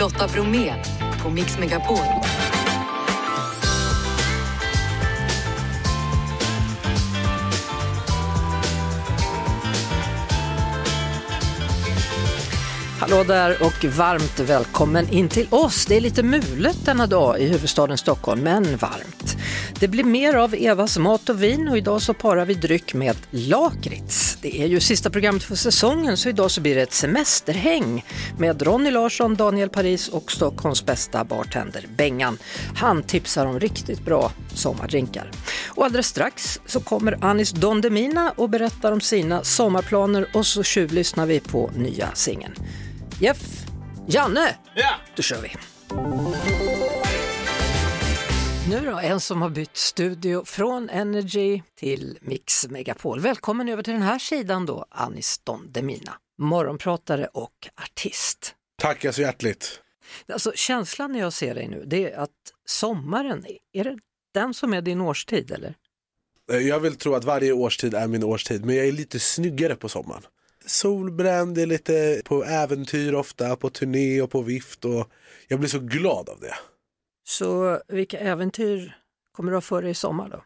Lotta Bromé på Mix Megapol. Hallå där och varmt välkommen in till oss. Det är lite mulet denna dag i huvudstaden Stockholm, men varmt. Det blir mer av Evas mat och vin och idag så parar vi dryck med lakrits. Det är ju sista programmet för säsongen så idag så blir det ett semesterhäng med Ronny Larsson, Daniel Paris och Stockholms bästa bartender Bengan. Han tipsar om riktigt bra sommardrinkar. Och alldeles strax så kommer Anis Don Demina och berättar om sina sommarplaner och så tjuvlyssnar vi på nya singeln. Jeff, Janne, Ja! då kör vi! Nu då, en som har bytt studio från Energy till Mix Megapol. Välkommen över till den här sidan då, Anis Don Demina, morgonpratare och artist. Tackar så hjärtligt. Alltså känslan när jag ser dig nu, det är att sommaren, är det den som är din årstid eller? Eh, Jag vill tro att varje årstid är min årstid, men jag är lite snyggare på sommaren. Solbränd, är lite på äventyr ofta, på turné och på vift och jag blir så glad av det. Så vilka äventyr kommer du ha för dig i sommar då?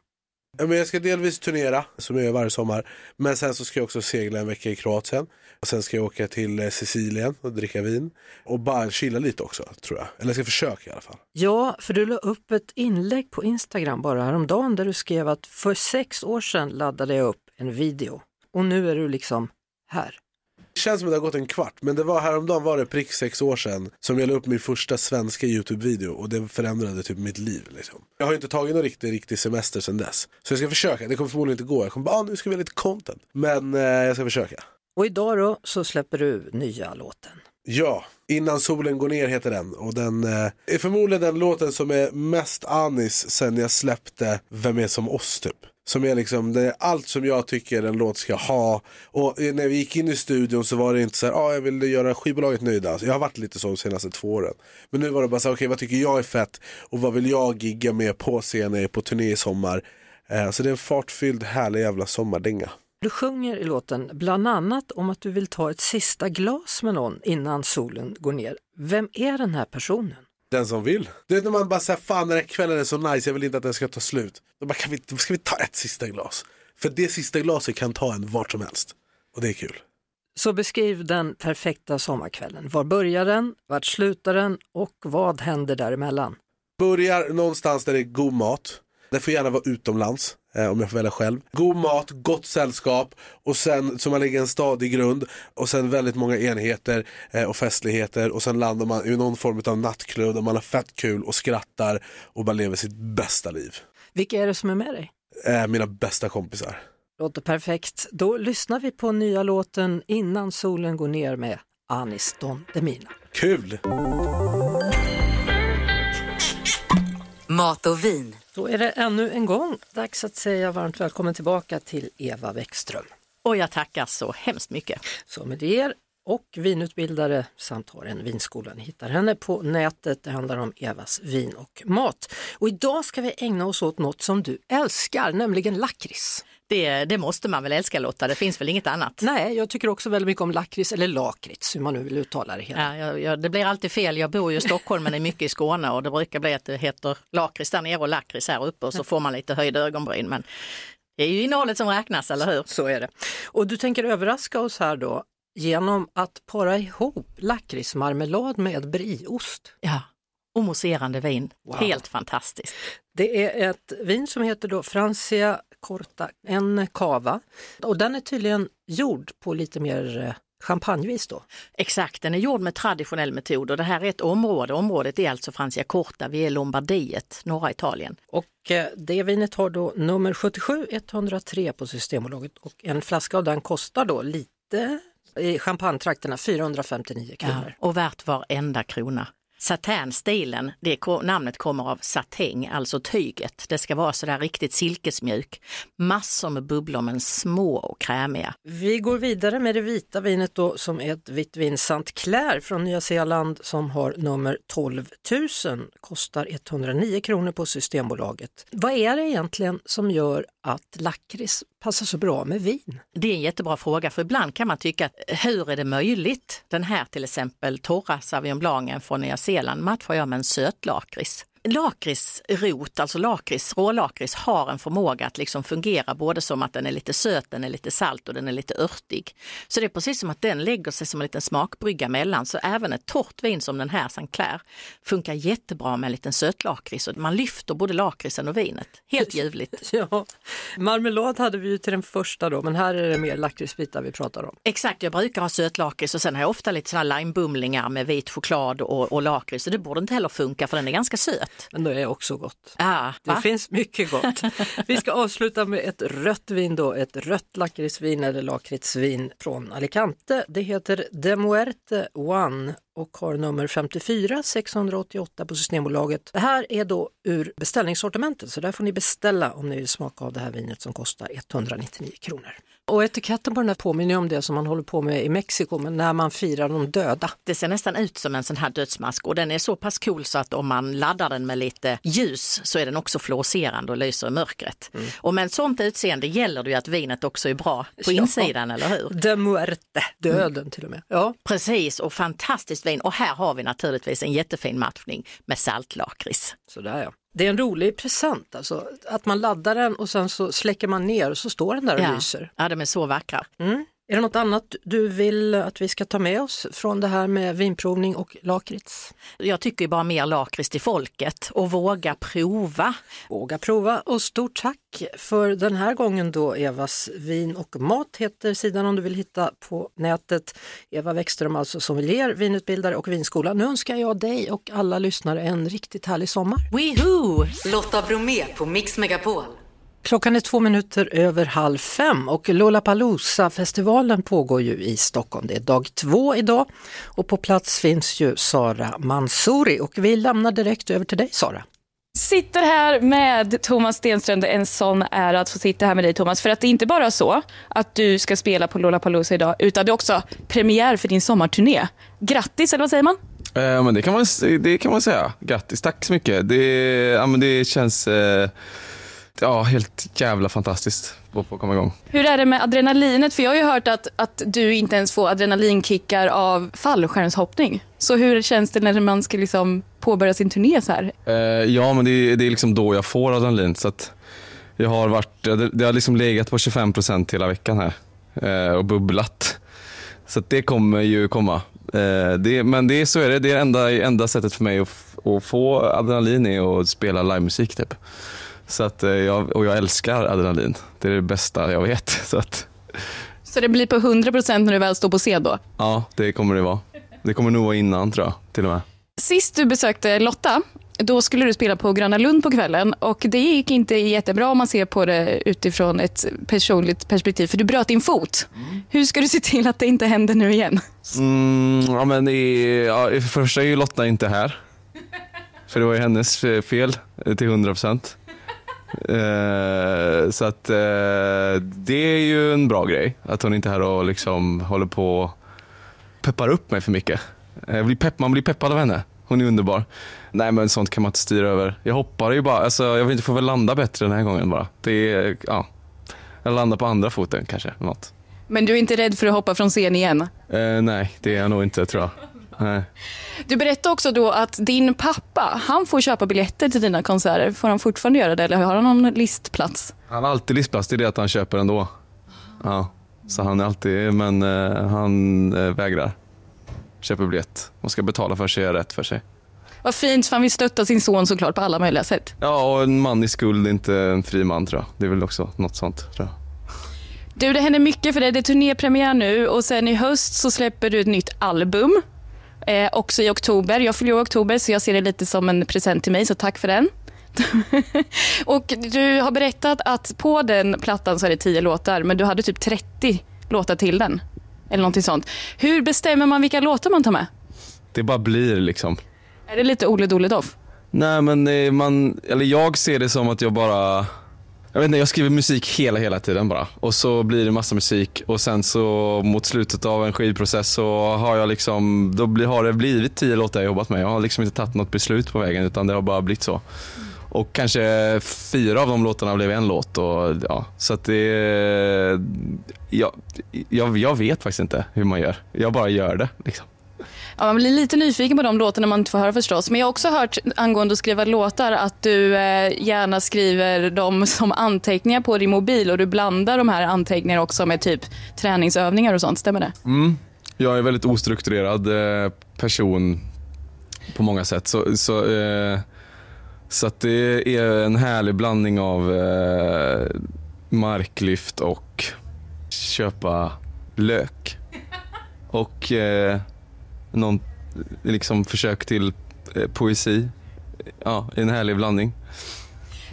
Ja, Men jag ska delvis turnera, som jag gör varje sommar, men sen så ska jag också segla en vecka i Kroatien. Och sen ska jag åka till eh, Sicilien och dricka vin. Och bara chilla lite också, tror jag. Eller jag ska försöka i alla fall. Ja, för du la upp ett inlägg på Instagram bara häromdagen där du skrev att för sex år sedan laddade jag upp en video och nu är du liksom här. Det känns som att det har gått en kvart, men det var häromdagen var det prick sex år sedan som jag la upp min första svenska YouTube-video och det förändrade typ mitt liv. Liksom. Jag har inte tagit någon riktig, riktig semester sedan dess. Så jag ska försöka, det kommer förmodligen inte gå. Jag kommer bara, ah, nu ska vi ha lite content. Men eh, jag ska försöka. Och idag då så släpper du nya låten. Ja, Innan solen går ner heter den och den eh, är förmodligen den låten som är mest Anis sen jag släppte Vem är som oss typ. Som är liksom, det är allt som jag tycker en låt ska ha. Och när vi gick in i studion så var det inte så här, ah, jag vill göra skivbolaget nöjda. Alltså, jag har varit lite så de senaste två åren. Men nu var det bara så här, okej vad tycker jag är fett och vad vill jag gigga med på scenen, på turné i sommar. Eh, så det är en fartfylld härlig jävla sommardänga. Du sjunger i låten bland annat om att du vill ta ett sista glas med någon innan solen går ner. Vem är den här personen? Den som vill. Du vet när man bara säger fan den här kvällen är så nice, jag vill inte att den ska ta slut. Då bara, kan vi, ska vi ta ett sista glas? För det sista glaset kan ta en vart som helst. Och det är kul. Så beskriv den perfekta sommarkvällen. Var börjar den? Vart slutar den? Och vad händer däremellan? Börjar någonstans där det är god mat. Det får gärna vara utomlands. Eh, om jag får välja själv. God mat, gott sällskap och sen så man lägger en stadig grund och sen väldigt många enheter eh, och festligheter och sen landar man i någon form av nattklubb där man har fett kul och skrattar och bara lever sitt bästa liv. Vilka är det som är med dig? Eh, mina bästa kompisar. Låter perfekt. Då lyssnar vi på nya låten Innan solen går ner med Anis Don Demina. Kul! Mat och vin. Då är det ännu en gång dags att säga varmt välkommen tillbaka till Eva Bäckström. Och jag tackar så hemskt mycket. Sommelier och vinutbildare samt har en vinskola. Ni hittar henne på nätet. Det handlar om Evas vin och mat. Och idag ska vi ägna oss åt något som du älskar, nämligen lakrits. Det, det måste man väl älska Lotta, det finns väl inget annat? Nej, jag tycker också väldigt mycket om lakrits, eller lakrits, hur man nu vill uttala det hela. Ja, jag, det blir alltid fel, jag bor ju i Stockholm men är mycket i Skåne och det brukar bli att det heter lakrits där nere och lakrits här uppe och så får man lite höjda ögonbryn. Men det är ju innehållet som räknas, eller hur? Så är det. Och du tänker överraska oss här då genom att para ihop lakritsmarmelad med brieost. Ja, och mousserande vin. Wow. Helt fantastiskt. Det är ett vin som heter då Francia Corta, en cava. Och den är tydligen gjord på lite mer eh, champagnevis då. Exakt, den är gjord med traditionell metod och det här är ett område. Området är alltså Francia Corta, vi är Lombardiet, norra Italien. Och eh, det vinet har då nummer 77 103 på Systembolaget och en flaska av den kostar då lite i champagnetrakterna 459 Ja, kronor. och värt varenda krona. Satänstilen, det namnet kommer av satäng, alltså tyget. Det ska vara sådär riktigt silkesmjuk. Massor med bubblor men små och krämiga. Vi går vidare med det vita vinet då som är ett vitt vin St. Clair från Nya Zeeland som har nummer 12 000, kostar 109 kronor på Systembolaget. Vad är det egentligen som gör att lakrits passar så bra med vin? Det är en jättebra fråga för ibland kan man tycka att hur är det möjligt? Den här till exempel torra Sauvignon Blancen från Nya Zeeland matchar jag med en sötlakrits. Lakritsrot, alltså lakrits, rålakrits, har en förmåga att liksom fungera både som att den är lite söt, den är lite salt och den är lite örtig. Så det är precis som att den lägger sig som en liten smakbrygga mellan. Så även ett torrt vin som den här, St. Clair, funkar jättebra med en liten sötlakrits och man lyfter både lakritsen och vinet. Helt ljuvligt. Ja, marmelad hade vi ju till den första då, men här är det mer lakritsbitar vi pratar om. Exakt, jag brukar ha sötlakrits och sen har jag ofta lite såna limebumlingar med vit choklad och, och lakrits. Så det borde inte heller funka för den är ganska söt. Men det är också gott. Ah, Det va? finns mycket gott. Vi ska avsluta med ett rött vin då, ett rött lakritsvin eller lakritsvin från Alicante. Det heter De Muerte One och har nummer 54 688 på Systembolaget. Det här är då ur beställningssortimentet så där får ni beställa om ni vill smaka av det här vinet som kostar 199 kronor. Och etiketten på den här påminner om det som man håller på med i Mexiko, men när man firar de döda. Det ser nästan ut som en sån här dödsmask och den är så pass cool så att om man laddar den med lite ljus så är den också fluorescerande och lyser i mörkret. Och med ett sånt utseende gäller det ju att vinet också är bra på Ja. insidan, eller hur? De Muerte, döden till och med. Ja, Precis, och fantastiskt vin. Och här har vi naturligtvis en jättefin matchning med saltlakrits. Sådär ja. Det är en rolig present, alltså att man laddar den och sen så släcker man ner och så står den där och Ja. lyser. ja, de är så vackra. Mm. Är det något annat du vill att vi ska ta med oss från det här med vinprovning och lakrits? Jag tycker bara mer lakrits till folket och våga prova. Våga prova och stort tack för den här gången då Evas vin och mat heter sidan om du vill hitta på nätet. Eva Wäckström alltså sommelier, vinutbildare och vinskola. Nu önskar jag dig och alla lyssnare en riktigt härlig sommar. Wihoo! Lotta Bromé på Mix Megapol. Klockan är två minuter över halv fem och Lollapalooza-festivalen pågår ju i Stockholm. Det är dag två idag och på plats finns ju Sara Mansouri och vi lämnar direkt över till dig Sara. Sitter här med Thomas Stenström. Det är en sån ära att få sitta här med dig Thomas. För att det är inte bara så att du ska spela på Lollapalooza idag, utan det är också premiär för din sommarturné. Grattis, eller vad säger man? Eh, men det, kan man, det kan man säga. Grattis, tack så mycket. Det, ja, men det känns eh, ja, helt jävla fantastiskt att få komma igång. Hur är det med adrenalinet? För jag har ju hört att, att du inte ens får adrenalinkickar av fallskärmshoppning. Så hur känns det när man ska liksom påbörja sin turné så här? Eh, ja, men det, det är liksom då jag får adrenalin. Så att jag har varit, det, det har liksom legat på 25 procent hela veckan här eh, och bubblat. Så det kommer ju komma. Eh, det, men det, så är det. Det är enda, enda sättet för mig att, att få adrenalin är att spela livemusik. Typ. Så att, eh, jag, och jag älskar adrenalin. Det är det bästa jag vet. Så att, Så det blir på 100% när du väl står på scen då? ja, det kommer det vara. Det kommer nog vara innan tror jag, till och med. Sist du besökte Lotta, då skulle du spela på Gröna Lund på kvällen och det gick inte jättebra om man ser på det utifrån ett personligt perspektiv för du bröt din fot. Hur ska du se till att det inte händer nu igen? Mm, ja, men är, ja, för det första är ju Lotta inte här. För det var ju hennes fel eh, till 100 procent. Eh, så att eh, det är ju en bra grej. Att hon inte är här och liksom håller på och peppar upp mig för mycket. Eh, Jag blir pepp, man blir peppad av henne. Hon är underbar. Nej men sånt kan man inte styra över. Jag hoppar ju bara. Alltså, jag vill inte få väl landa bättre den här gången bara. Det är, ja. Jag landar på andra foten kanske. Något. Men du är inte rädd för att hoppa från scen igen? Eh, nej, det är jag nog inte tror jag. Nej. Du berättade också då att din pappa, han får köpa biljetter till dina konserter. Får han fortfarande göra det eller har han någon listplats? Han har alltid listplats, det är det att han köper ändå. Ja, så han är alltid, men eh, han eh, vägrar. Köper biljett och ska betala för sig, göra rätt för sig. Vad fint, för han vill stötta sin son såklart på alla möjliga sätt. Ja, och en man i skuld är inte en fri man tror jag. Det är väl också något sånt tror jag. Du, det händer mycket för dig. Det är turnépremiär nu och sen i höst så släpper du ett nytt album. Eh, också i oktober. Jag fyller i oktober så jag ser det lite som en present till mig, så tack för den. och du har berättat att på den plattan så är det 10 låtar, men du hade typ 30 låtar till den. Eller någonting sånt. Hur bestämmer man vilka låtar man tar med? Det bara blir liksom. Är det lite Ole Dole Doff? Nej men eh, man, eller jag ser det som att jag bara jag vet inte, jag skriver musik hela, hela tiden bara. Och så blir det massa musik och sen så mot slutet av en skivprocess så har jag liksom, då blir, har det blivit tio låtar jag jobbat med. Jag har liksom inte tagit något beslut på vägen utan det har bara blivit så. Och kanske fyra av de låtarna blev en låt. Och, ja, så att det, jag, jag, jag vet faktiskt inte hur man gör. Jag bara gör det. Liksom. Ja, man blir lite nyfiken på de låtarna man inte får höra förstås. Men jag har också hört angående att skriva låtar att du eh, gärna skriver dem som anteckningar på din mobil och du blandar de här anteckningarna också med typ träningsövningar och sånt. Stämmer det? Mm. Jag är en väldigt ostrukturerad eh, person på många sätt. Så, så, eh, så att det är en härlig blandning av eh, marklyft och köpa lök. Och eh, någon liksom försök till eh, poesi. Ja, en härlig blandning.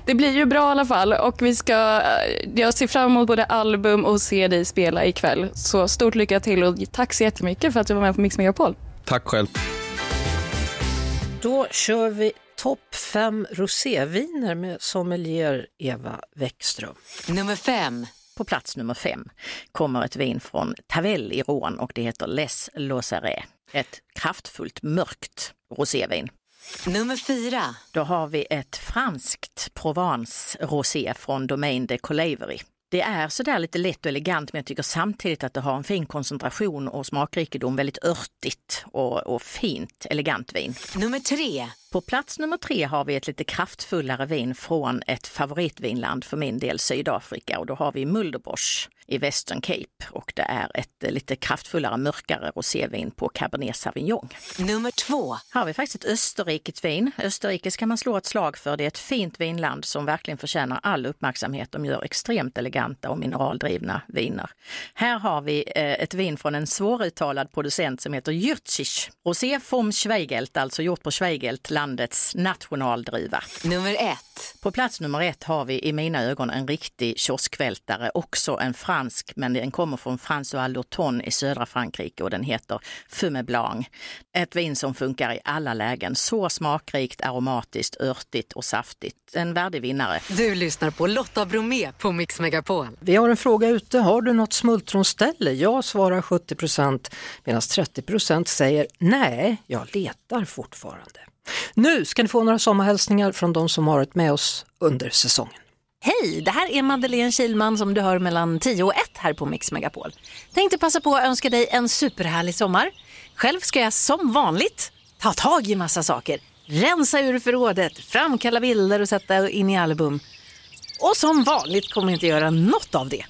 Det blir ju bra i alla fall och vi ska, eh, jag ser fram emot både album och se dig spela ikväll. Så stort lycka till och tack så jättemycket för att du var med på Mix Megapol. Tack själv. Då kör vi topp fem roséviner med sommelier Eva Wäckström. Nummer fem. På plats nummer fem kommer ett vin från Tavel i Rouen och det heter Les Lozerets. Ett kraftfullt mörkt rosévin. Nummer fyra. Då har vi ett franskt Provence rosé från Domaine de Colaveri. Det är sådär lite lätt och elegant men jag tycker samtidigt att det har en fin koncentration och smakrikedom, väldigt örtigt och, och fint, elegant vin. Nummer tre. På plats nummer tre har vi ett lite kraftfullare vin från ett favoritvinland för min del, Sydafrika. Och då har vi Mulderbosch i Western Cape och det är ett lite kraftfullare, mörkare rosévin på Cabernet Sauvignon. Nummer två. Här har vi faktiskt ett österrikiskt vin. Österrike ska man slå ett slag för. Det är ett fint vinland som verkligen förtjänar all uppmärksamhet. De gör extremt eleganta och mineraldrivna viner. Här har vi eh, ett vin från en svåruttalad producent som heter Jürtschich. Rosé vom Schweigelt, alltså gjort på Schweigelt, landets nationaldriva. Nummer ett. På plats nummer ett har vi i mina ögon en riktig kioskvältare, också en fransk, men den kommer från François Lurton i södra Frankrike och den heter Fume Blanc. Ett vin som funkar i alla lägen, så smakrikt, aromatiskt, örtigt och saftigt. En värdig vinnare. Du lyssnar på Lotta Bromé på Mix Megapol. Vi har en fråga ute. Har du något smultronställe? Jag svarar 70 procent medan 30 procent säger nej, jag letar fortfarande. Nu ska ni få några sommarhälsningar från de som har varit med oss under säsongen. Hej, det här är Madeleine Kilman som du hör mellan 10 och 1 här på Mix Megapol. Tänkte passa på att önska dig en superhärlig sommar. Själv ska jag som vanligt ta tag i massa saker. Rensa ur förrådet, framkalla bilder och sätta in i album. Och som vanligt kommer jag inte göra något av det.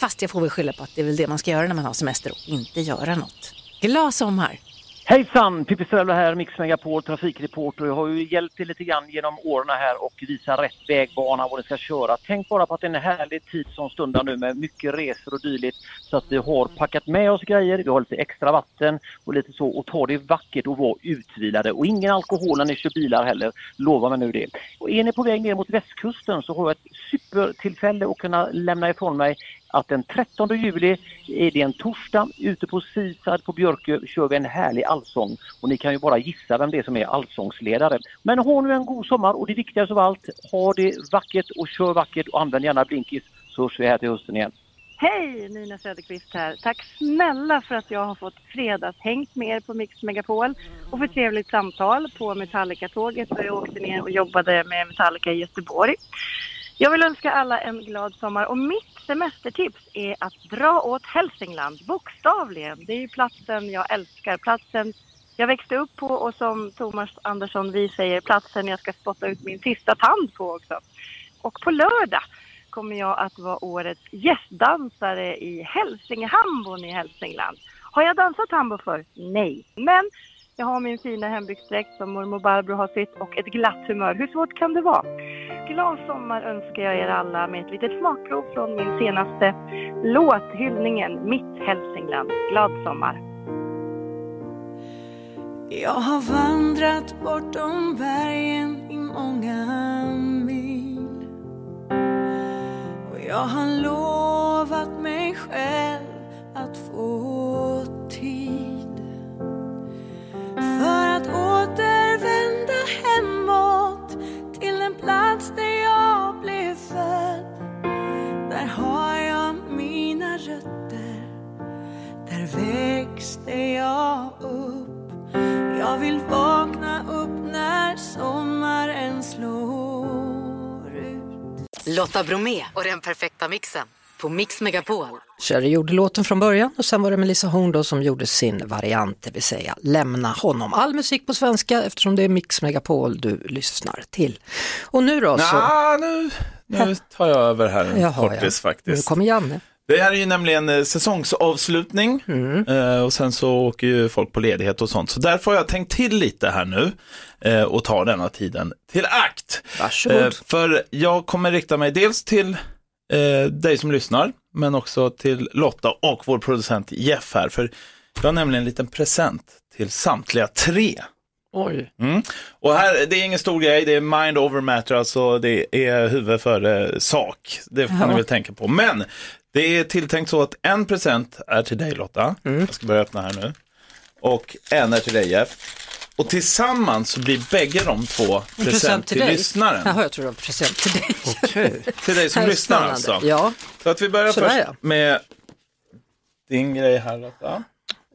Fast jag får väl skylla på att det är väl det man ska göra när man har semester och inte göra något. Glad sommar! Hejsan! Pippi Strello här, Mix Megapol, trafikreporter. Jag har ju hjälpt till lite grann genom åren här och visat rätt vägbana var ni ska köra. Tänk bara på att det är en härlig tid som stundar nu med mycket resor och dylikt. Så att vi har packat med oss grejer, vi har lite extra vatten och lite så och ta det vackert och vara utvilade. Och ingen alkohol när ni kör bilar heller, lova mig nu det. Och är ni på väg ner mot västkusten så har jag ett supertillfälle att kunna lämna ifrån mig att den 13 juli är det en torsdag ute på Seaside på Björkö kör vi en härlig allsång och ni kan ju bara gissa vem det är som är allsångsledare. Men ha nu en god sommar och det viktigaste av allt, ha det vackert och kör vackert och använd gärna blinkis så hörs vi här till hösten igen. Hej, Nina Söderqvist här. Tack snälla för att jag har fått fredagshängt med er på Mix Megapol och för trevligt samtal på Metallica-tåget där jag åkte ner och jobbade med Metallica i Göteborg. Jag vill önska alla en glad sommar och mitt semestertips är att dra åt Hälsingland, bokstavligen. Det är ju platsen jag älskar, platsen jag växte upp på och som Thomas Andersson vi säger, platsen jag ska spotta ut min sista tand på också. Och på lördag kommer jag att vara årets gästdansare i Hälsingehambon i Hälsingland. Har jag dansat hambo för? Nej. Men jag har min fina hembygdsdräkt som mormor Barbro har sytt och ett glatt humör. Hur svårt kan det vara? Glad sommar önskar jag er alla med ett litet smakprov från min senaste låt, hyllningen Mitt Hälsingland. Glad sommar! Jag har vandrat bortom bergen i många mil och jag har lovat mig själv att få tid Lotta Bromé och den perfekta mixen på Mix Megapol. Cherry gjorde låten från början och sen var det Melissa Horn då som gjorde sin variant, det vill säga Lämna honom. All musik på svenska eftersom det är Mix Megapol du lyssnar till. Och nu då så... Nja, nu, nu tar jag över här en Jaha, kortis ja. Nu faktiskt. kommer Janne. Det här är ju nämligen eh, säsongsavslutning Mm. eh, och sen så åker ju folk på ledighet och sånt. Så därför har jag tänkt till lite här nu eh, och ta denna tiden till akt. Varsågod. För jag kommer rikta mig dels till dig som lyssnar, men också till Lotta och vår producent Jeff här. För jag har nämligen en liten present till samtliga tre. Oj. Mm. Och här, det är ingen stor grej, det är mind over matter, alltså det är huvud före sak. Det får Ja. ni väl tänka på. Men det är tilltänkt så att en present är till dig Lotta, Mm. jag ska börja öppna här nu. Och en är till dig Jeff. Och tillsammans så blir bägge de två En present, till, dig. lyssnaren. Jaha, jag tror det var present till dig. Okej. Till dig som lyssnar alltså. Ja, Så att vi börjar Sådär, först ja. med din grej här Lotta.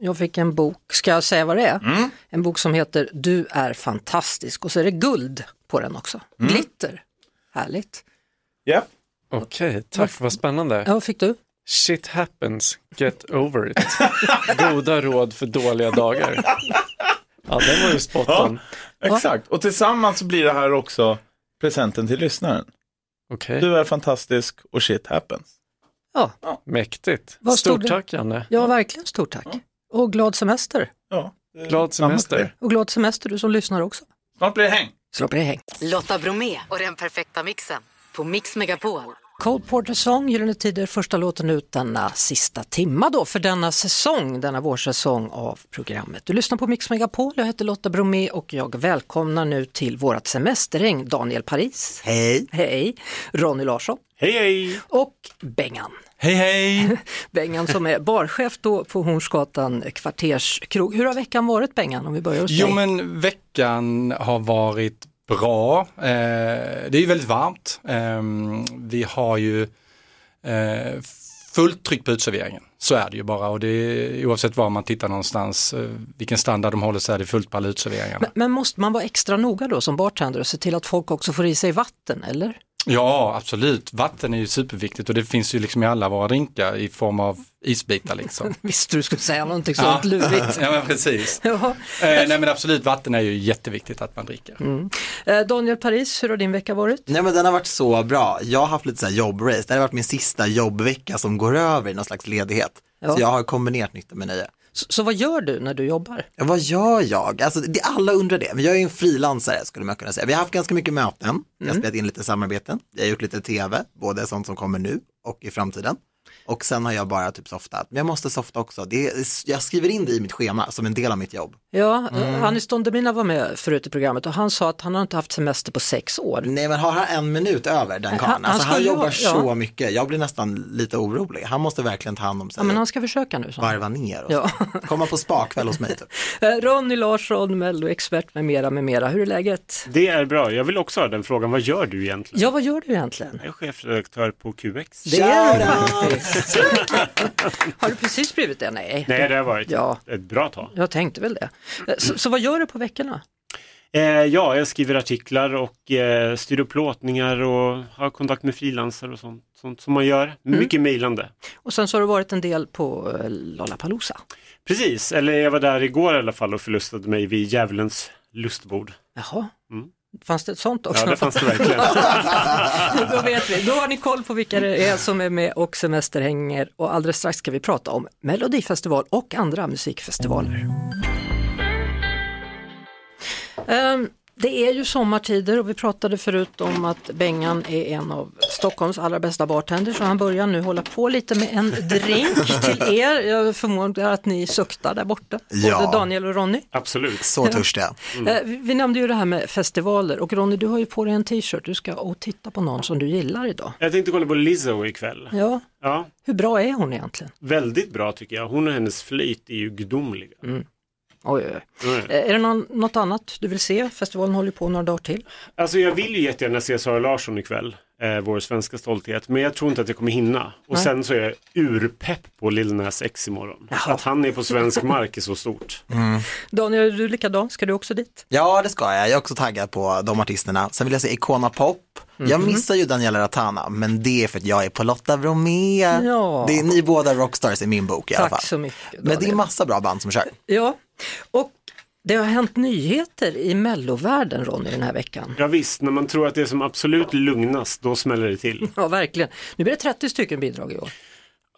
jag fick en bok, ska jag säga vad det är? Mm. En bok som heter Du är fantastisk och så är det guld på den också. Mm. Glitter. Härligt. Jeff? Okej, tack vad spännande. Ja, vad fick du? Shit happens, get over it. Goda råd för dåliga dagar. Ja, den var ju spot Ja. Exakt, och tillsammans så blir det här också presenten till lyssnaren. Okej, Du är fantastisk och shit happens. Ja, mäktigt. Vad stod Stort tack Janne. ja verkligen stort tack. Och glad semester. Ja, Glad semester. er. Och glad semester du som lyssnar också. Snart blir det häng. Då blir det häng. Lotta Bromé och den perfekta mixen på Mix Megapol. Cole Porter Song, Gyllene Tider, första låten ut denna sista timma då för denna säsong, denna vårsäsong av programmet. Du lyssnar på Mix Megapol, jag heter Lotta Bromé och jag välkomnar nu till vårat semesterhäng Daniel Paris. Hej! Hej! Ronny Larsson Hej hej! och Bengan. Hej hej! Bengan som är barchef då på Hornsgatan kvarterskrog. Hur har veckan varit Bengan om vi börjar hos Jo dig? men veckan har varit bra. Eh, det är ju väldigt varmt. Eh, vi har ju eh, fullt tryck på utserveringen. Så är det ju bara och det är, oavsett var man tittar någonstans, eh, vilken standard de håller så är det fullt på alla utserveringarna. Men, men måste man vara extra noga då som bartender och se till att folk också får i sig vatten eller? Ja, absolut. Vatten är ju superviktigt och det finns ju liksom i alla våra drinkar i form av isbitar liksom. Visste du skulle säga någonting sånt lurigt. ja, men precis. Ja. Eh, nej men absolut, vatten är ju jätteviktigt att man dricker. Mm. Eh, Daniel Paris, hur har din vecka varit? Nej men den har varit så bra. Jag har haft lite så här jobbrace. Det här har varit min sista jobbvecka som går över i någon slags ledighet. Ja. Så jag har kombinerat nytta med nöje. Så, vad gör du när du jobbar? Vad gör jag? Alltså, det, alla undrar det, men jag är ju en frilansare skulle man kunna säga. Vi har haft ganska mycket möten, jag har Mm. spelat in lite samarbeten, jag har gjort lite tv, både sånt som kommer nu och i framtiden. Och sen har jag bara typ softat, men jag måste softa också. Det är, jag skriver in det i mitt schema som en del av mitt jobb. Ja, Mm. mm. Anis Don Demina var med förut i programmet och han sa att han har inte haft semester på sex år. Nej men har han en minut över den Han- karln? han Alltså han skulle jobbar ja. så mycket, jag blir nästan lite orolig. Han måste verkligen ta hand om sig Ja, men han ska försöka nu. Så. varva ner och Ja. så. Komma på spakväll hos mig typ. Eh, Ronny Larsson, Mello-expert med mera, med mera. Hur är läget? Det är bra. Jag vill också ha den frågan. Vad gör du egentligen? Ja, vad gör du egentligen? Jag är chefredaktör på QX. Det är du faktiskt. Har du precis blivit det? Nej. Nej, det har varit Ja. ett bra tag. Jag tänkte väl det. Så, så vad gör du på veckorna? Eh, ja, jag skriver artiklar och eh, styr upp plåtningar och har kontakt med frilansare och sånt, sånt som man gör. Mm. Mycket mejlande. Och sen så har du varit en del på eh, Lollapalooza. Precis, eller jag var där igår i alla fall och förlustade mig vid djävulens lustbord. Jaha. Mm. Fanns det ett sånt också? Ja, det fanns det verkligen. Då vet vi. Då har ni koll på vilka det är som är med och semesterhänger och alldeles strax ska vi prata om Melodifestival och andra musikfestivaler. Ehm, Det är ju sommartider och vi pratade förut om att Bengan är en av Stockholms allra bästa bartenders så han börjar nu hålla på lite med en drink till er. Jag förmodar att ni suktar där borta, Ja. både Daniel och Ronny. Absolut. Så törstiga. Vi- Vi nämnde ju det här med festivaler och Ronny du har ju på dig en t-shirt, du ska och titta på någon som du gillar idag. Jag tänkte kolla på Lizzo ikväll. Ja, Ja, hur bra är hon egentligen? väldigt bra tycker jag. Hon och hennes flyt är ju gudomliga. Mm. Oj, oj. Eh, Är det någon, något annat du vill se? Festivalen håller på några dagar till. Alltså jag vill ju jättegärna se Sara Larsson ikväll, eh, vår svenska stolthet, men jag tror inte att jag kommer hinna. Och Nej. sen så är jag urpepp på Lil Nas X imorgon. Att han är på svensk mark är så stort. Daniel, är du likadan? Ska du också dit? Ja, det ska jag. Jag är också taggad på de artisterna. Sen vill jag se Icona Pop. Jag Mhm. missar ju Daniela Ratana, men det är för att jag är på Lotta Bromé. Ja. Det är ni båda rockstars i min bok i alla Tack fall. så mycket. Men det är massa bra band som kör. Ja, och det har hänt nyheter i mellovärlden Ronny den här veckan. Ja, visst, när man tror att det är som absolut lugnast, då smäller det till. Ja, verkligen. Nu blir det 30 stycken bidrag i år.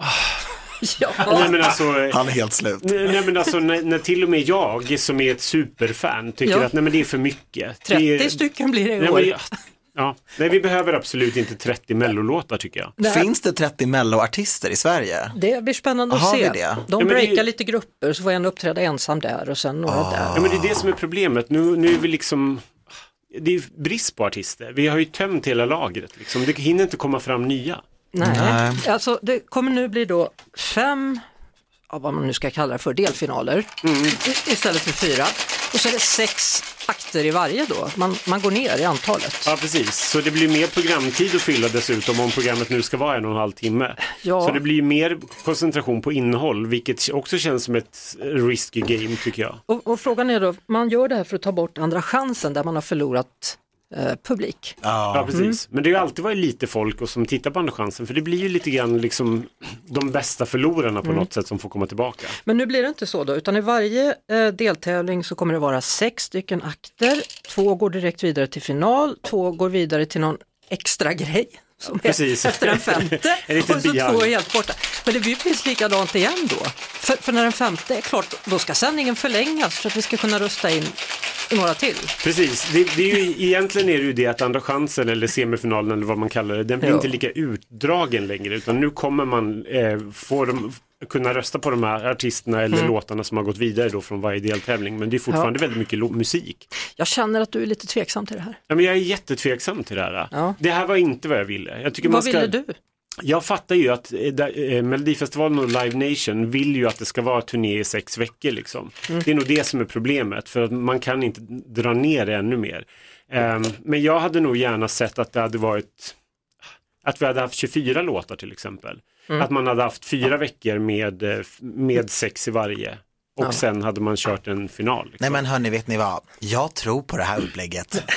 ja. Nej, men alltså, Han är helt slut. Nej, nej men alltså när, när till och med jag som är ett superfan tycker Ja. att nej men det är för mycket. 30 det är, stycken blir det i nej, år. men, ja, ja, nej vi behöver absolut inte 30 mellolåtar tycker jag. Det här- Finns det 30 melloartister i Sverige? Det blir spännande att vi se. det? De Ja, det breakar ju- lite grupper så får en uppträda ensam där och sen några där. Ja men det är det som är problemet. Nu, nu är vi liksom det är brist på artister. Vi har ju tömt hela lagret. Liksom. Det hinner inte komma fram nya. Nej, alltså det kommer nu bli då fem, ja, vad man nu ska kalla det för, delfinaler Mm. istället för fyra. Och så är det sex akter i varje då, man, man går ner i antalet. Ja precis, så det blir mer programtid att fylla dessutom om programmet nu ska vara en och en halv timme. Ja. Så det blir mer koncentration på innehåll, vilket också känns som ett risky game tycker jag. Och, och frågan är då, man gör det här för att ta bort andra chansen där man har förlorat eh, publik. Ja, precis. Men det har ju alltid varit lite folk och som tittar på Andra chansen för det blir ju lite grann liksom de bästa förlorarna på Mm. något sätt som får komma tillbaka. Men nu blir det inte så då, utan i varje eh, deltävling så kommer det vara sex stycken akter, två går direkt vidare till final, två går vidare till någon extra grej. Precis. efter den femte och så två är helt borta. Men det blir precis likadant igen då. För, för när den femte är klart, då ska sändningen förlängas för att vi ska kunna rösta in några till. Precis, det, det är ju, egentligen är det ju det att Andra chansen eller semifinalen eller vad man kallar det, den blir Ja. inte lika utdragen längre utan nu kommer man eh, få dem, kunna rösta på de här artisterna eller Mm. låtarna som har gått vidare då från varje deltävling. Men det är fortfarande väldigt mycket musik. Jag känner att du är lite tveksam till det här. Ja, men jag är jättetveksam till det här. Ja. Det här var inte vad jag ville. Jag tycker Vad man ska... ville du? Jag fattar ju att eh, eh, Melodifestivalen och Live Nation vill ju att det ska vara turné i sex veckor. Liksom. Mm. Det är nog det som är problemet för att man kan inte dra ner det ännu mer. Ehm, men jag hade nog gärna sett att det hade varit att vi hade haft 24 låtar till exempel. Mm. Att man hade haft fyra veckor med, eh, med sex i varje. Och Ja. sen hade man kört en final. Liksom. Nej men hörni, vet ni vad? Jag tror på det här upplägget.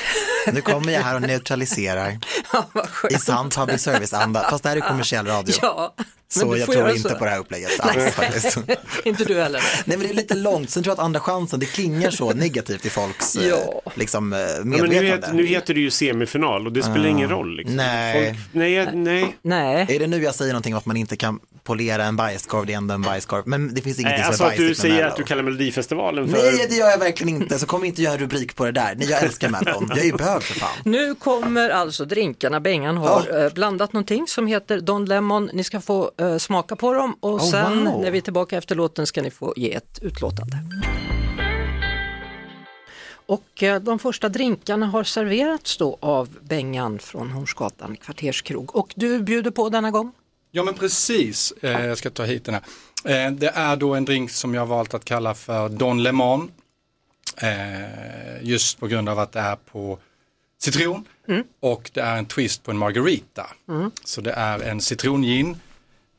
Nu kommer jag här och neutraliserar i sann public service-anda, fast det här är kommersiell radio. Ja, Så jag tror inte så. på det här upplägget alls faktiskt. inte du heller. Nej men det är lite långt, sen tror jag att andra chansen, det klingar så negativt i folks eh, Ja. liksom, eh, Ja, men nu, medvetande. heter, nu heter det ju semifinal och det spelar Ah. ingen roll. Liksom. Nej. Folk, nej, nej. Nej. Är det nu jag säger någonting om att man inte kan polera en bajskorv, det är ändå en bajskorv, men det finns ingenting Nej, alltså som är att du bajsigt med säger Mello. att du kallar Melodifestivalen för... Nej, det gör jag verkligen inte, så kom inte göra en rubrik på det där. Nej, jag älskar Mellon, jag är ju bög för fan. Nu kommer alltså drinkarna. Bengan har eh, blandat någonting som heter Don Lemon. Ni ska få eh, smaka på dem och Oh, sen wow. när vi är tillbaka efter låten ska ni få ge ett utlåtande. Och eh, de första drinkarna har serverats då av Bengan från Hornsgatan kvarterskrog. Och du bjuder på denna gång? Ja men precis, eh, jag ska ta hit den här. Eh, det är då en drink som jag har valt att kalla för Don Lemon. Eh, just på grund av att det är på citron och det är en twist på en margarita. Mm. Så det är en citrongin,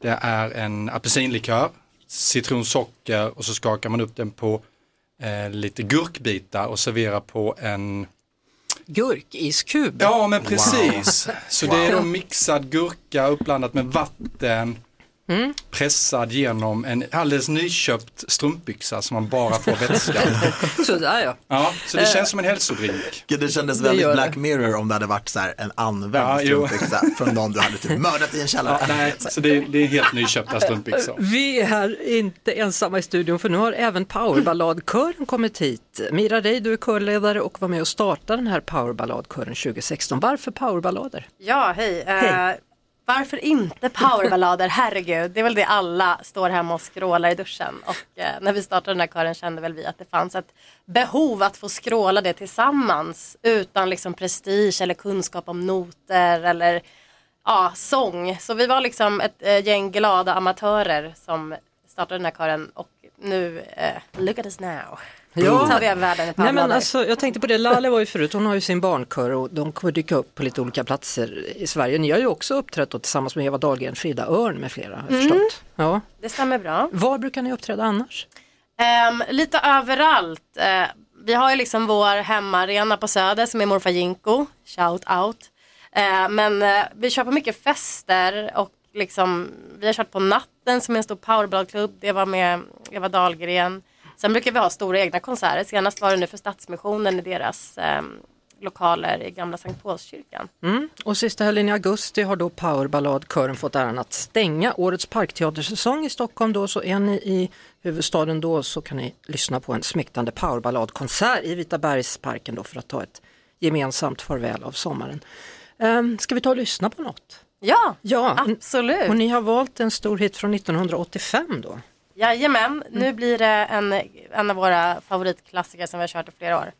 det är en apelsinlikör, citronsocker och så skakar man upp den på eh, lite gurkbitar och serverar på en Gurkiskub? Ja men precis. Så det är då Wow. mixad gurka uppblandat med vatten. Mm. Pressad genom en alldeles nyköpt strumpbyxa som man bara får vätska. Sådär ja. Ja, så det Eh. känns som en hälsodrink. Gud, det kändes Det väldigt det. Black Mirror om det hade varit så här en använd Ja, strumpbyxa från någon du hade typ mördat i en källare. Ja, nej, så det är, det är helt nyköpta strumpbyxor. Vi är inte ensamma i studion för nu har även powerballadkören kommit hit. Mira Rey, du är körledare och var med och startade den här powerballadkören 2016. Varför powerballader? Ja, hej. Eh, Hej varför inte powerballader? Herregud, det är väl det alla står hemma och skrålar i duschen. Och eh, när vi startade den här kören kände väl vi att det fanns ett behov att få skråla det tillsammans utan liksom prestige eller kunskap om noter eller ja, sång. Så vi var liksom ett eh, gäng glada amatörer som startade den här kören och nu, eh, look at us now. Ja. tar vi över världen Nej, men alltså, jag tänkte på det, Lalle var ju förut, hon har ju sin barnkör och de kommer dyka upp på lite olika platser i Sverige. Ni har ju också uppträtt då tillsammans med Eva Dahlgren, Frida Örn med flera. Har jag Mm. förstått. Ja. Det stämmer bra. Var brukar ni uppträda annars? Ehm, lite överallt. Eh, vi har ju liksom vår hemmaarena på Söder som är Morfar Jinko, shout out. Eh, men eh, vi kör på mycket fester och liksom, vi har kört på Natten som är en stor powerballklubb. Det var med Eva Dahlgren. Sen brukar vi ha stora egna konserter. Senast var det nu för Stadsmissionen i deras ehm, lokaler i gamla Sankt Paulskyrkan. Mm. Och sista helgen i augusti har då Powerballadkören fått äran att stänga årets parkteatersäsong i Stockholm då, så är ni i huvudstaden då så kan ni lyssna på en smäktande powerballadkonsert i Vitabergsparken då för att ta ett gemensamt farväl av sommaren. Um, ska vi ta och lyssna på något? Ja, ja absolut. Och ni har valt en stor hit från 1985 då? Jajamän, nu blir det en, en av våra favoritklassiker som vi har kört i flera år.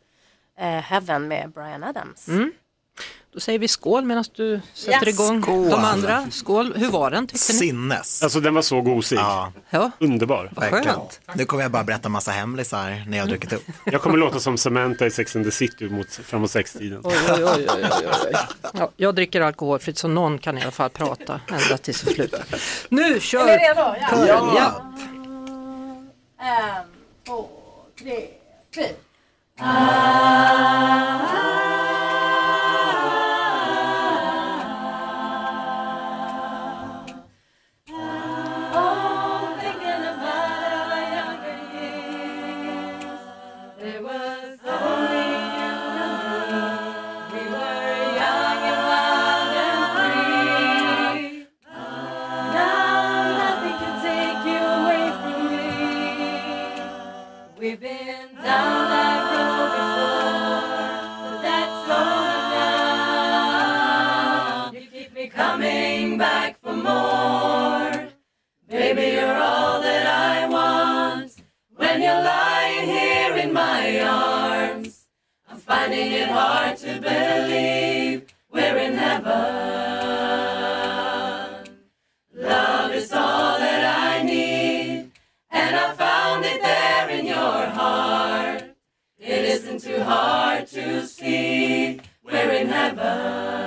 Eh, Heaven med Brian Adams. Mm. Då säger vi skål medan du sätter Ja, igång skål. de andra. Skål, hur var den tyckte ni? Sinnes. Alltså den var så gosig. Ja. Underbar. Verkligen. Nu kommer jag bara berätta massa hemlisar när jag har druckit upp. Jag kommer låta som Samantha i Sex and the City mot, framåt sextiden. Oj, oj, oj, oj, oj, oj. Ja, jag dricker alkoholfritt så någon kan i alla fall prata ända tills det slutar. Nu kör Är ni redo? Ja. Ja. Ja. En, två, tre, fyra. Ah. Coming back for more. Baby, you're all that I want. When you're lying here in my arms, I'm finding it hard to believe we're in heaven. Love is all that I need, and I found it there in your heart. It isn't too hard to see we're in heaven.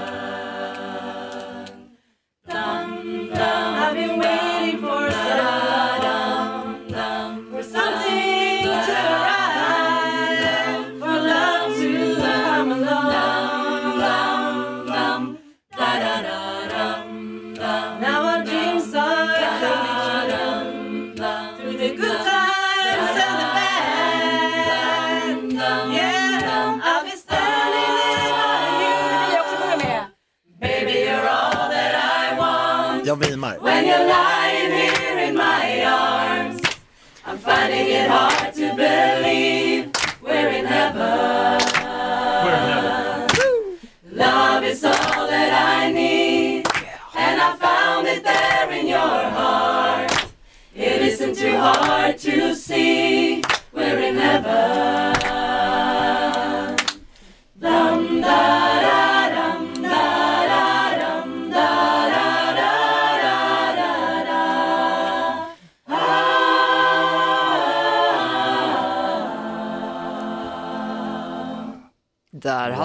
Hard to see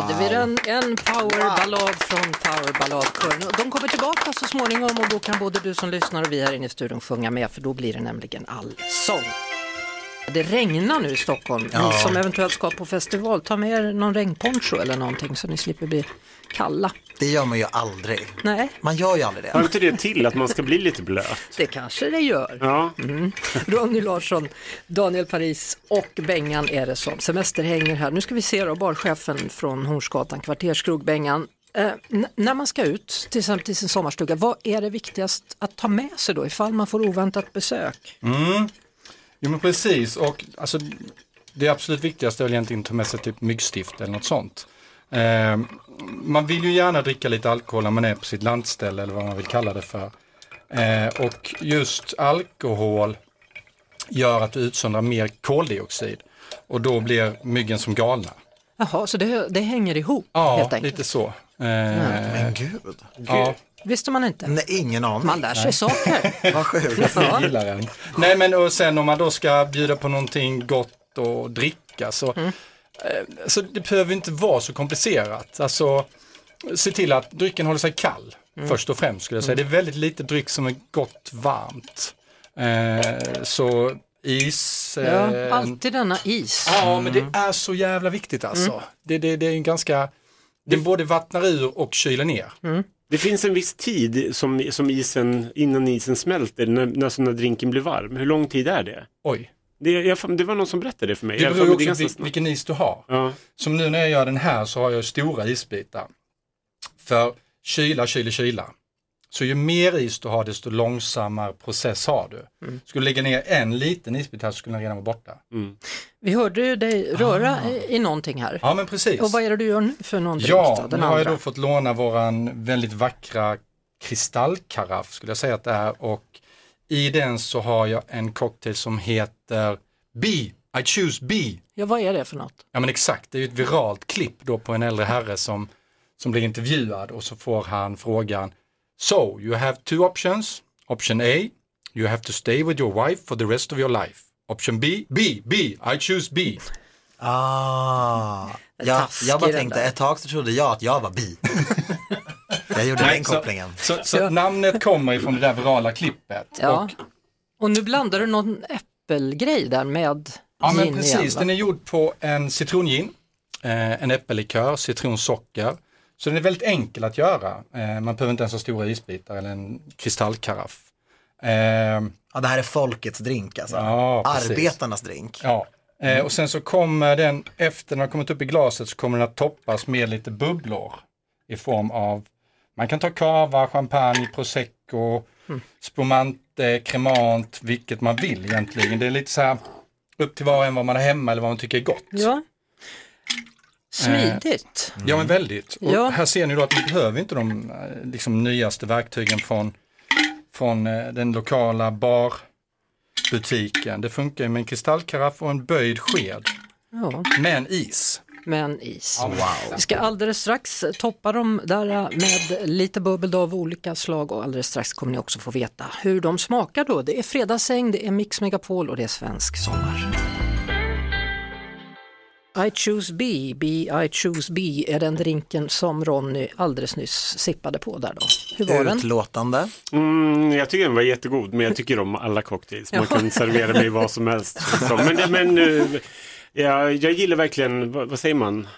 hade vi den, en powerballad från Powerballadkören. De kommer tillbaka så småningom och då kan både du som lyssnar och vi här inne i studion sjunga med för då blir det nämligen allsång. Det regnar nu i Stockholm. Ja. Ni som eventuellt ska på festival, ta med er någon regnponcho eller någonting så ni slipper bli kalla. Det gör man ju aldrig. Nej. Man gör ju aldrig det. Har inte det till att man ska bli lite blöt? Det kanske det gör. Ja. Mm. Ronny Larsson, Daniel Paris och Bengan är det som semesterhänger här. Nu ska vi se då, barchefen från Hornsgatan, kvarterskrog Bengan. Eh, när man ska ut till exempel till sin sommarstuga, vad är det viktigast att ta med sig då ifall man får oväntat besök? Mm. Jo men precis och alltså, det absolut viktigaste är väl egentligen att ta med sig typ myggstift eller något sånt. Eh, man vill ju gärna dricka lite alkohol när man är på sitt landställe eller vad man vill kalla det för. Eh, och just alkohol gör att du utsöndrar mer koldioxid och då blir myggen som galna. Jaha, så det, det hänger ihop Ja, helt enkelt? lite så. Eh, Men gud. Ja, visste man inte. Nej, ingen aning. Man lär sig Nej. saker. Vad sjukt. Jag gillar den. Nej men och sen om man då ska bjuda på någonting gott och dricka så, Mm. eh, så det behöver inte vara så komplicerat. Alltså se till att drycken håller sig kall Mm. först och främst skulle jag säga. Det är väldigt lite dryck som är gott varmt. Eh, så is. Ja, eh, alltid denna is. Ja, men det är så jävla viktigt alltså. Mm. Det, det, det är en ganska, det både vattnar ur och kyler ner. Det finns en viss tid som, som isen, innan isen smälter, när, när, när drinken blir varm. Hur lång tid är det? Oj. Det, jag, det var någon som berättade det för mig. Det beror också på vil- vilken is du har. Ja. Som nu när jag gör den här så har jag stora isbitar. För kyla, kyla, kyla. Så ju mer is du har desto långsammare process har du. Mm. Skulle du lägga ner en liten isbit här så skulle den redan vara borta. Vi hörde ju dig röra i, i någonting här. Ja men precis. Och vad är det du gör nu för någonting? Ja, då, nu den har jag då fått låna våran väldigt vackra kristallkaraff skulle jag säga att det är och i den så har jag en cocktail som heter B, I choose B. Ja, vad är det för något? Ja men exakt, det är ju ett viralt klipp då på en äldre herre som, som blir intervjuad och så får han frågan So you have two options. Option A, you have to stay with your wife for the rest of your life. Option B, B, B, I choose B. Ah, jag, jag bara tänkte, ett tag så trodde jag att jag var bi. jag gjorde Nej, den så- kopplingen. Så, så namnet kommer ifrån det där virala klippet. Ja. Och, Och nu blandar du någon äppelgrej där med ja men precis, igen, den är gjord på en citrongin, eh, en äppellikör, citronsocker. Så den är väldigt enkel att göra. Eh, man behöver inte ens ha stora isbitar eller en kristallkaraff. Eh, ja, det här är folkets drink alltså. Ja. Arbetarnas drink. Ja, eh, och sen så kommer den, efter den har kommit upp i glaset så kommer den att toppas med lite bubblor i form av, man kan ta cava, champagne, prosecco, spumante, cremant, vilket man vill egentligen. Det är lite så här upp till var och en vad man har hemma eller vad man tycker är gott. Ja. Smidigt. Eh, Ja men väldigt. Och Ja. Här ser ni då att ni behöver inte de eh, liksom, nyaste verktygen från, från eh, den lokala barbutiken. Det funkar ju med en kristallkaraff och en böjd sked. Ja. Med en is. Med en is. Wow. Vi ska alldeles strax toppa dem där med lite bubbel av olika slag och alldeles strax kommer ni också få veta hur de smakar då. Det är fredagsäng, det är Mix Megapol och det är svensk sommar. I choose B, B, I choose B är den drinken som Ronny alldeles nyss sippade på där då. Hur var den? Utlåtande. Mm, jag tycker den var jättegod, men jag tycker om alla cocktails. Man kan servera mig vad som helst. Så, men men eh, ja, jag gillar verkligen, vad, vad säger man?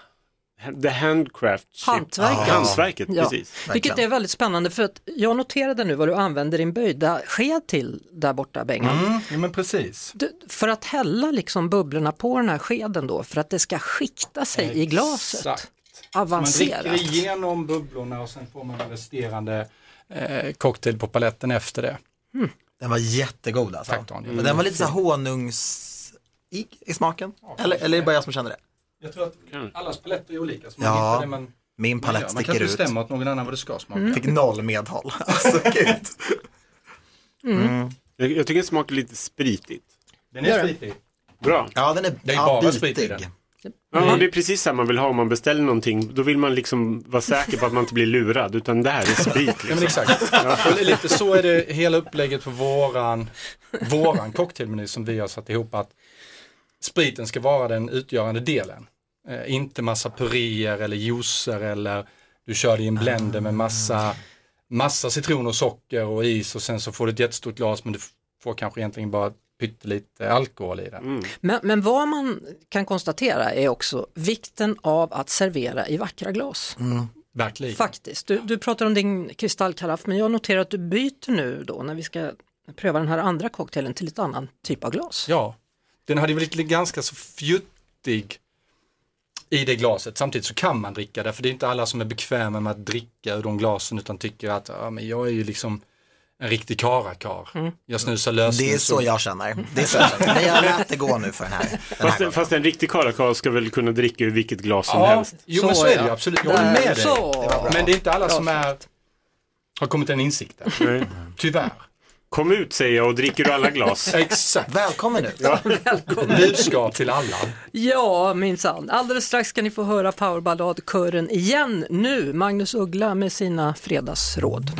The handcraft. Hantverket. Hantverket, Ja. precis. Vilket är väldigt spännande för att jag noterade nu vad du använder din böjda sked till där borta Bengan. Mm, ja men precis. Du, för att hälla liksom bubblorna på den här skeden då för att det ska skikta sig i glaset. Exakt. Man Avancerat. dricker igenom bubblorna och sen får man den resterande eh, cocktail på paletten efter det. Den var jättegod alltså. Tack. Men Den var lite så här honungsig i smaken. Eller, eller är det bara jag som känner det? Jag tror att allas paletter är olika. Så man Ja, hittar det man, min man palett. Man sticker kan ut. inte bestämma åt någon annan vad det ska smaka. Mm. Fick noll medhåll. Alltså gud. Mm. Jag, jag tycker den smakar lite spritigt. Den är spritig. Bra. Ja, den är, Det är ja, bara bitig. den. Ja, det är precis samma man vill ha om man beställer någonting. Då vill man liksom vara säker på att man inte blir lurad, utan det här är sprit. Ja, Liksom. men exakt. Och lite så är det hela upplägget på våran, våran cocktailmeny som vi har satt ihop att spriten ska vara den utgörande delen. Eh, inte massa puréer eller juicer eller du kör det i en blender med massa, massa citron och socker och is och sen så får du ett jättestort glas men du får kanske egentligen bara pyttelite alkohol i det. Men, men vad man kan konstatera är också vikten av att servera i vackra glas. Verkligen. Faktiskt. Du, du pratar om din kristallkaraff men jag noterar att du byter nu då när vi ska pröva den här andra cocktailen till ett annan typ av glas. Ja, den hade blivit ganska så fjuttig i det glaset. Samtidigt så kan man dricka det, för det är inte alla som är bekväma med att dricka ur de glasen utan tycker att ja, men jag är ju liksom en riktig karakar. Jag snusar lös. Det är så jag känner. Det är så jag känner. Men jag lät det gå nu för den här. Den här Fast, fast en riktig karakar ska väl kunna dricka ur vilket glas som Ja, helst. jo men så är det ju absolut. Jag håller med dig. Men det är inte alla som är, har kommit till den insikten. Nej. Tyvärr. Kom ut säger jag och dricker du alla glas. Exakt. Välkommen ut. Ja. Budskap till alla. Ja, minsann. Alldeles strax ska ni få höra powerballadkören igen. Nu Magnus Uggla med sina fredagsråd.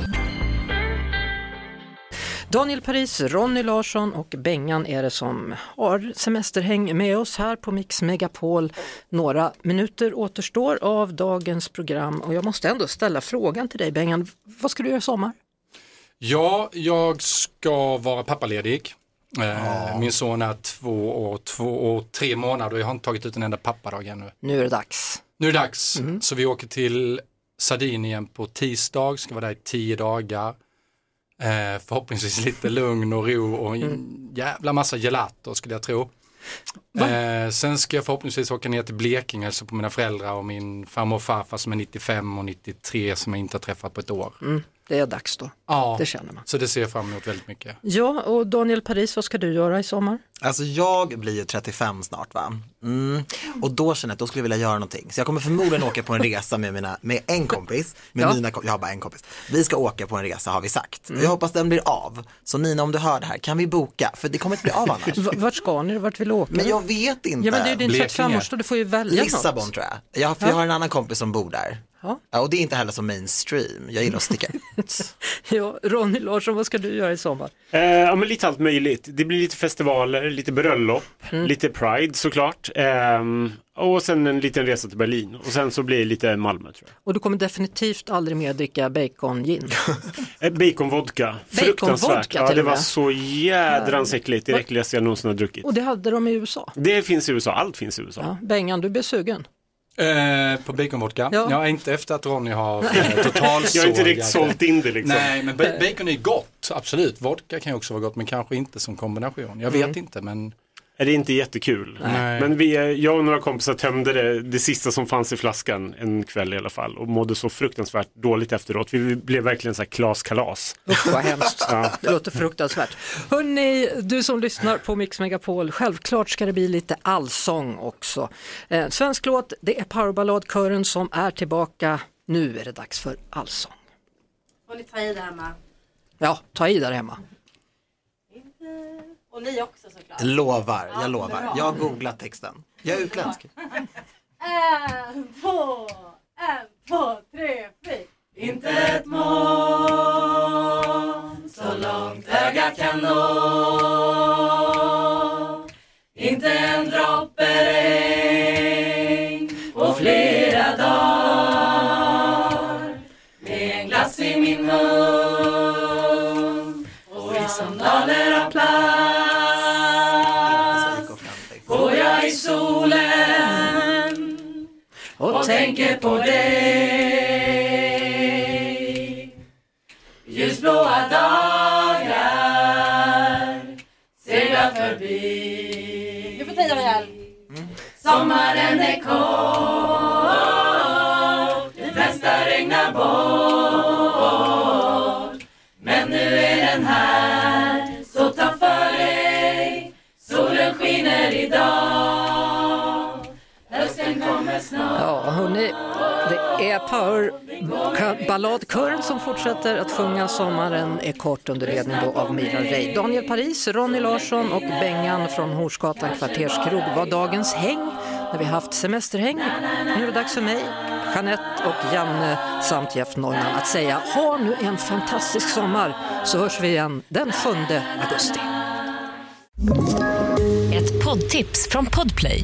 Daniel Paris, Ronny Larsson och Bengan är det som har semesterhäng med oss här på Mix Megapol. Några minuter återstår av dagens program och jag måste ändå ställa frågan till dig Bengan. Vad ska du göra i sommar? Ja, jag ska vara pappaledig. Eh, Min son är två år, två år, tre månader och jag har inte tagit ut en enda pappadag ännu. Nu är det dags. Nu är det dags. Så vi åker till Sardinien på tisdag, ska vara där i tio dagar. Eh, förhoppningsvis lite lugn och ro och en jävla massa gelato skulle jag tro. Eh, sen ska jag förhoppningsvis åka ner till Blekinge, alltså på mina föräldrar och min farmor och farfar som är 95 och 93 som jag inte har träffat på ett år. Mm, det är dags då. Ja, Det känner man. så det ser jag fram emot väldigt mycket. Ja, och Daniel Paris, vad ska du göra i sommar? Alltså jag blir ju 35 snart va? Mm. Och då känner jag att då skulle jag vilja göra någonting. Så jag kommer förmodligen åka på en resa med, mina, med en kompis. Med Ja. mina, kom- jag har bara en kompis. Vi ska åka på en resa har vi sagt. Mm. Och jag hoppas den blir av. Så Nina om du hör det här, kan vi boka? För det kommer inte bli av annars. Vart ska ni? Vart vill du åka? Men jag vet inte. Ja, men det är ju din 35-årsdag, du får ju välja Lissabon något. tror jag. jag för jag har en annan kompis som bor där. Ja. och det är inte heller så mainstream. Jag gillar att sticka ut. Ja, Ronny Larsson, vad ska du göra i sommar? Eh, ja, men lite allt möjligt. Det blir lite festivaler, lite bröllop, lite Pride såklart. Ehm, och sen en liten resa till Berlin. Och sen så blir det lite Malmö tror jag. Och du kommer definitivt aldrig mer dricka bacon-gin. Eh, Baconvodka, fruktansvärt. Baconvodka Ja, det var så jädrans äckligt. Det äckligaste jag någonsin har druckit. Och det hade de i USA. Det finns i USA, allt finns i USA. Ja, Bengan, du blir sugen. Eh, på baconvodka? Ja. Ja. inte efter att Ronny har eh, totalsågat. Jag har inte riktigt sålt in det liksom. Nej, men ba- bacon är gott, absolut. Vodka kan ju också vara gott, men kanske inte som kombination. Jag vet Mm. inte, men Är det inte jättekul? Nej. Men vi, jag och några kompisar tömde det, det sista som fanns i flaskan en kväll i alla fall och mådde så fruktansvärt dåligt efteråt. Vi blev verkligen så här klaskalas. Usch vad hemskt. Ja. Det låter fruktansvärt. Hörni, du som lyssnar på Mix Megapol, självklart ska det bli lite allsång också. Eh, svensk låt, det är powerballadkören som är tillbaka. Nu är det dags för allsång. Får ni ta i det hemma. Ja, ta i där hemma. Och ni också såklart. Lovar, Ja, jag lovar. bra. Jag har googlat texten. Jag är utländsk. En, två, en, två, tre, fyra. Inte ett moln så långt ögat kan nå Inte en droppe regn på flera dagar Med en glass i min mun och i sandaler av plast tänker på dig. Ljusblåa dagar seglar förbi. Du får ta i. Sommaren är kort, hörni, det är powerballadkören som fortsätter att sjunga Sommaren är kort under ledning då av Mira Rey. Daniel Paris, Ronny Larsson och Bengan från Horsgatan kvarterskrog var dagens häng när vi haft semesterhäng. Nu är det dags för mig, Jeanette och Janne samt Jeff Neumann att säga ha nu en fantastisk sommar så hörs vi igen den 7 augusti. Ett poddtips från Podplay.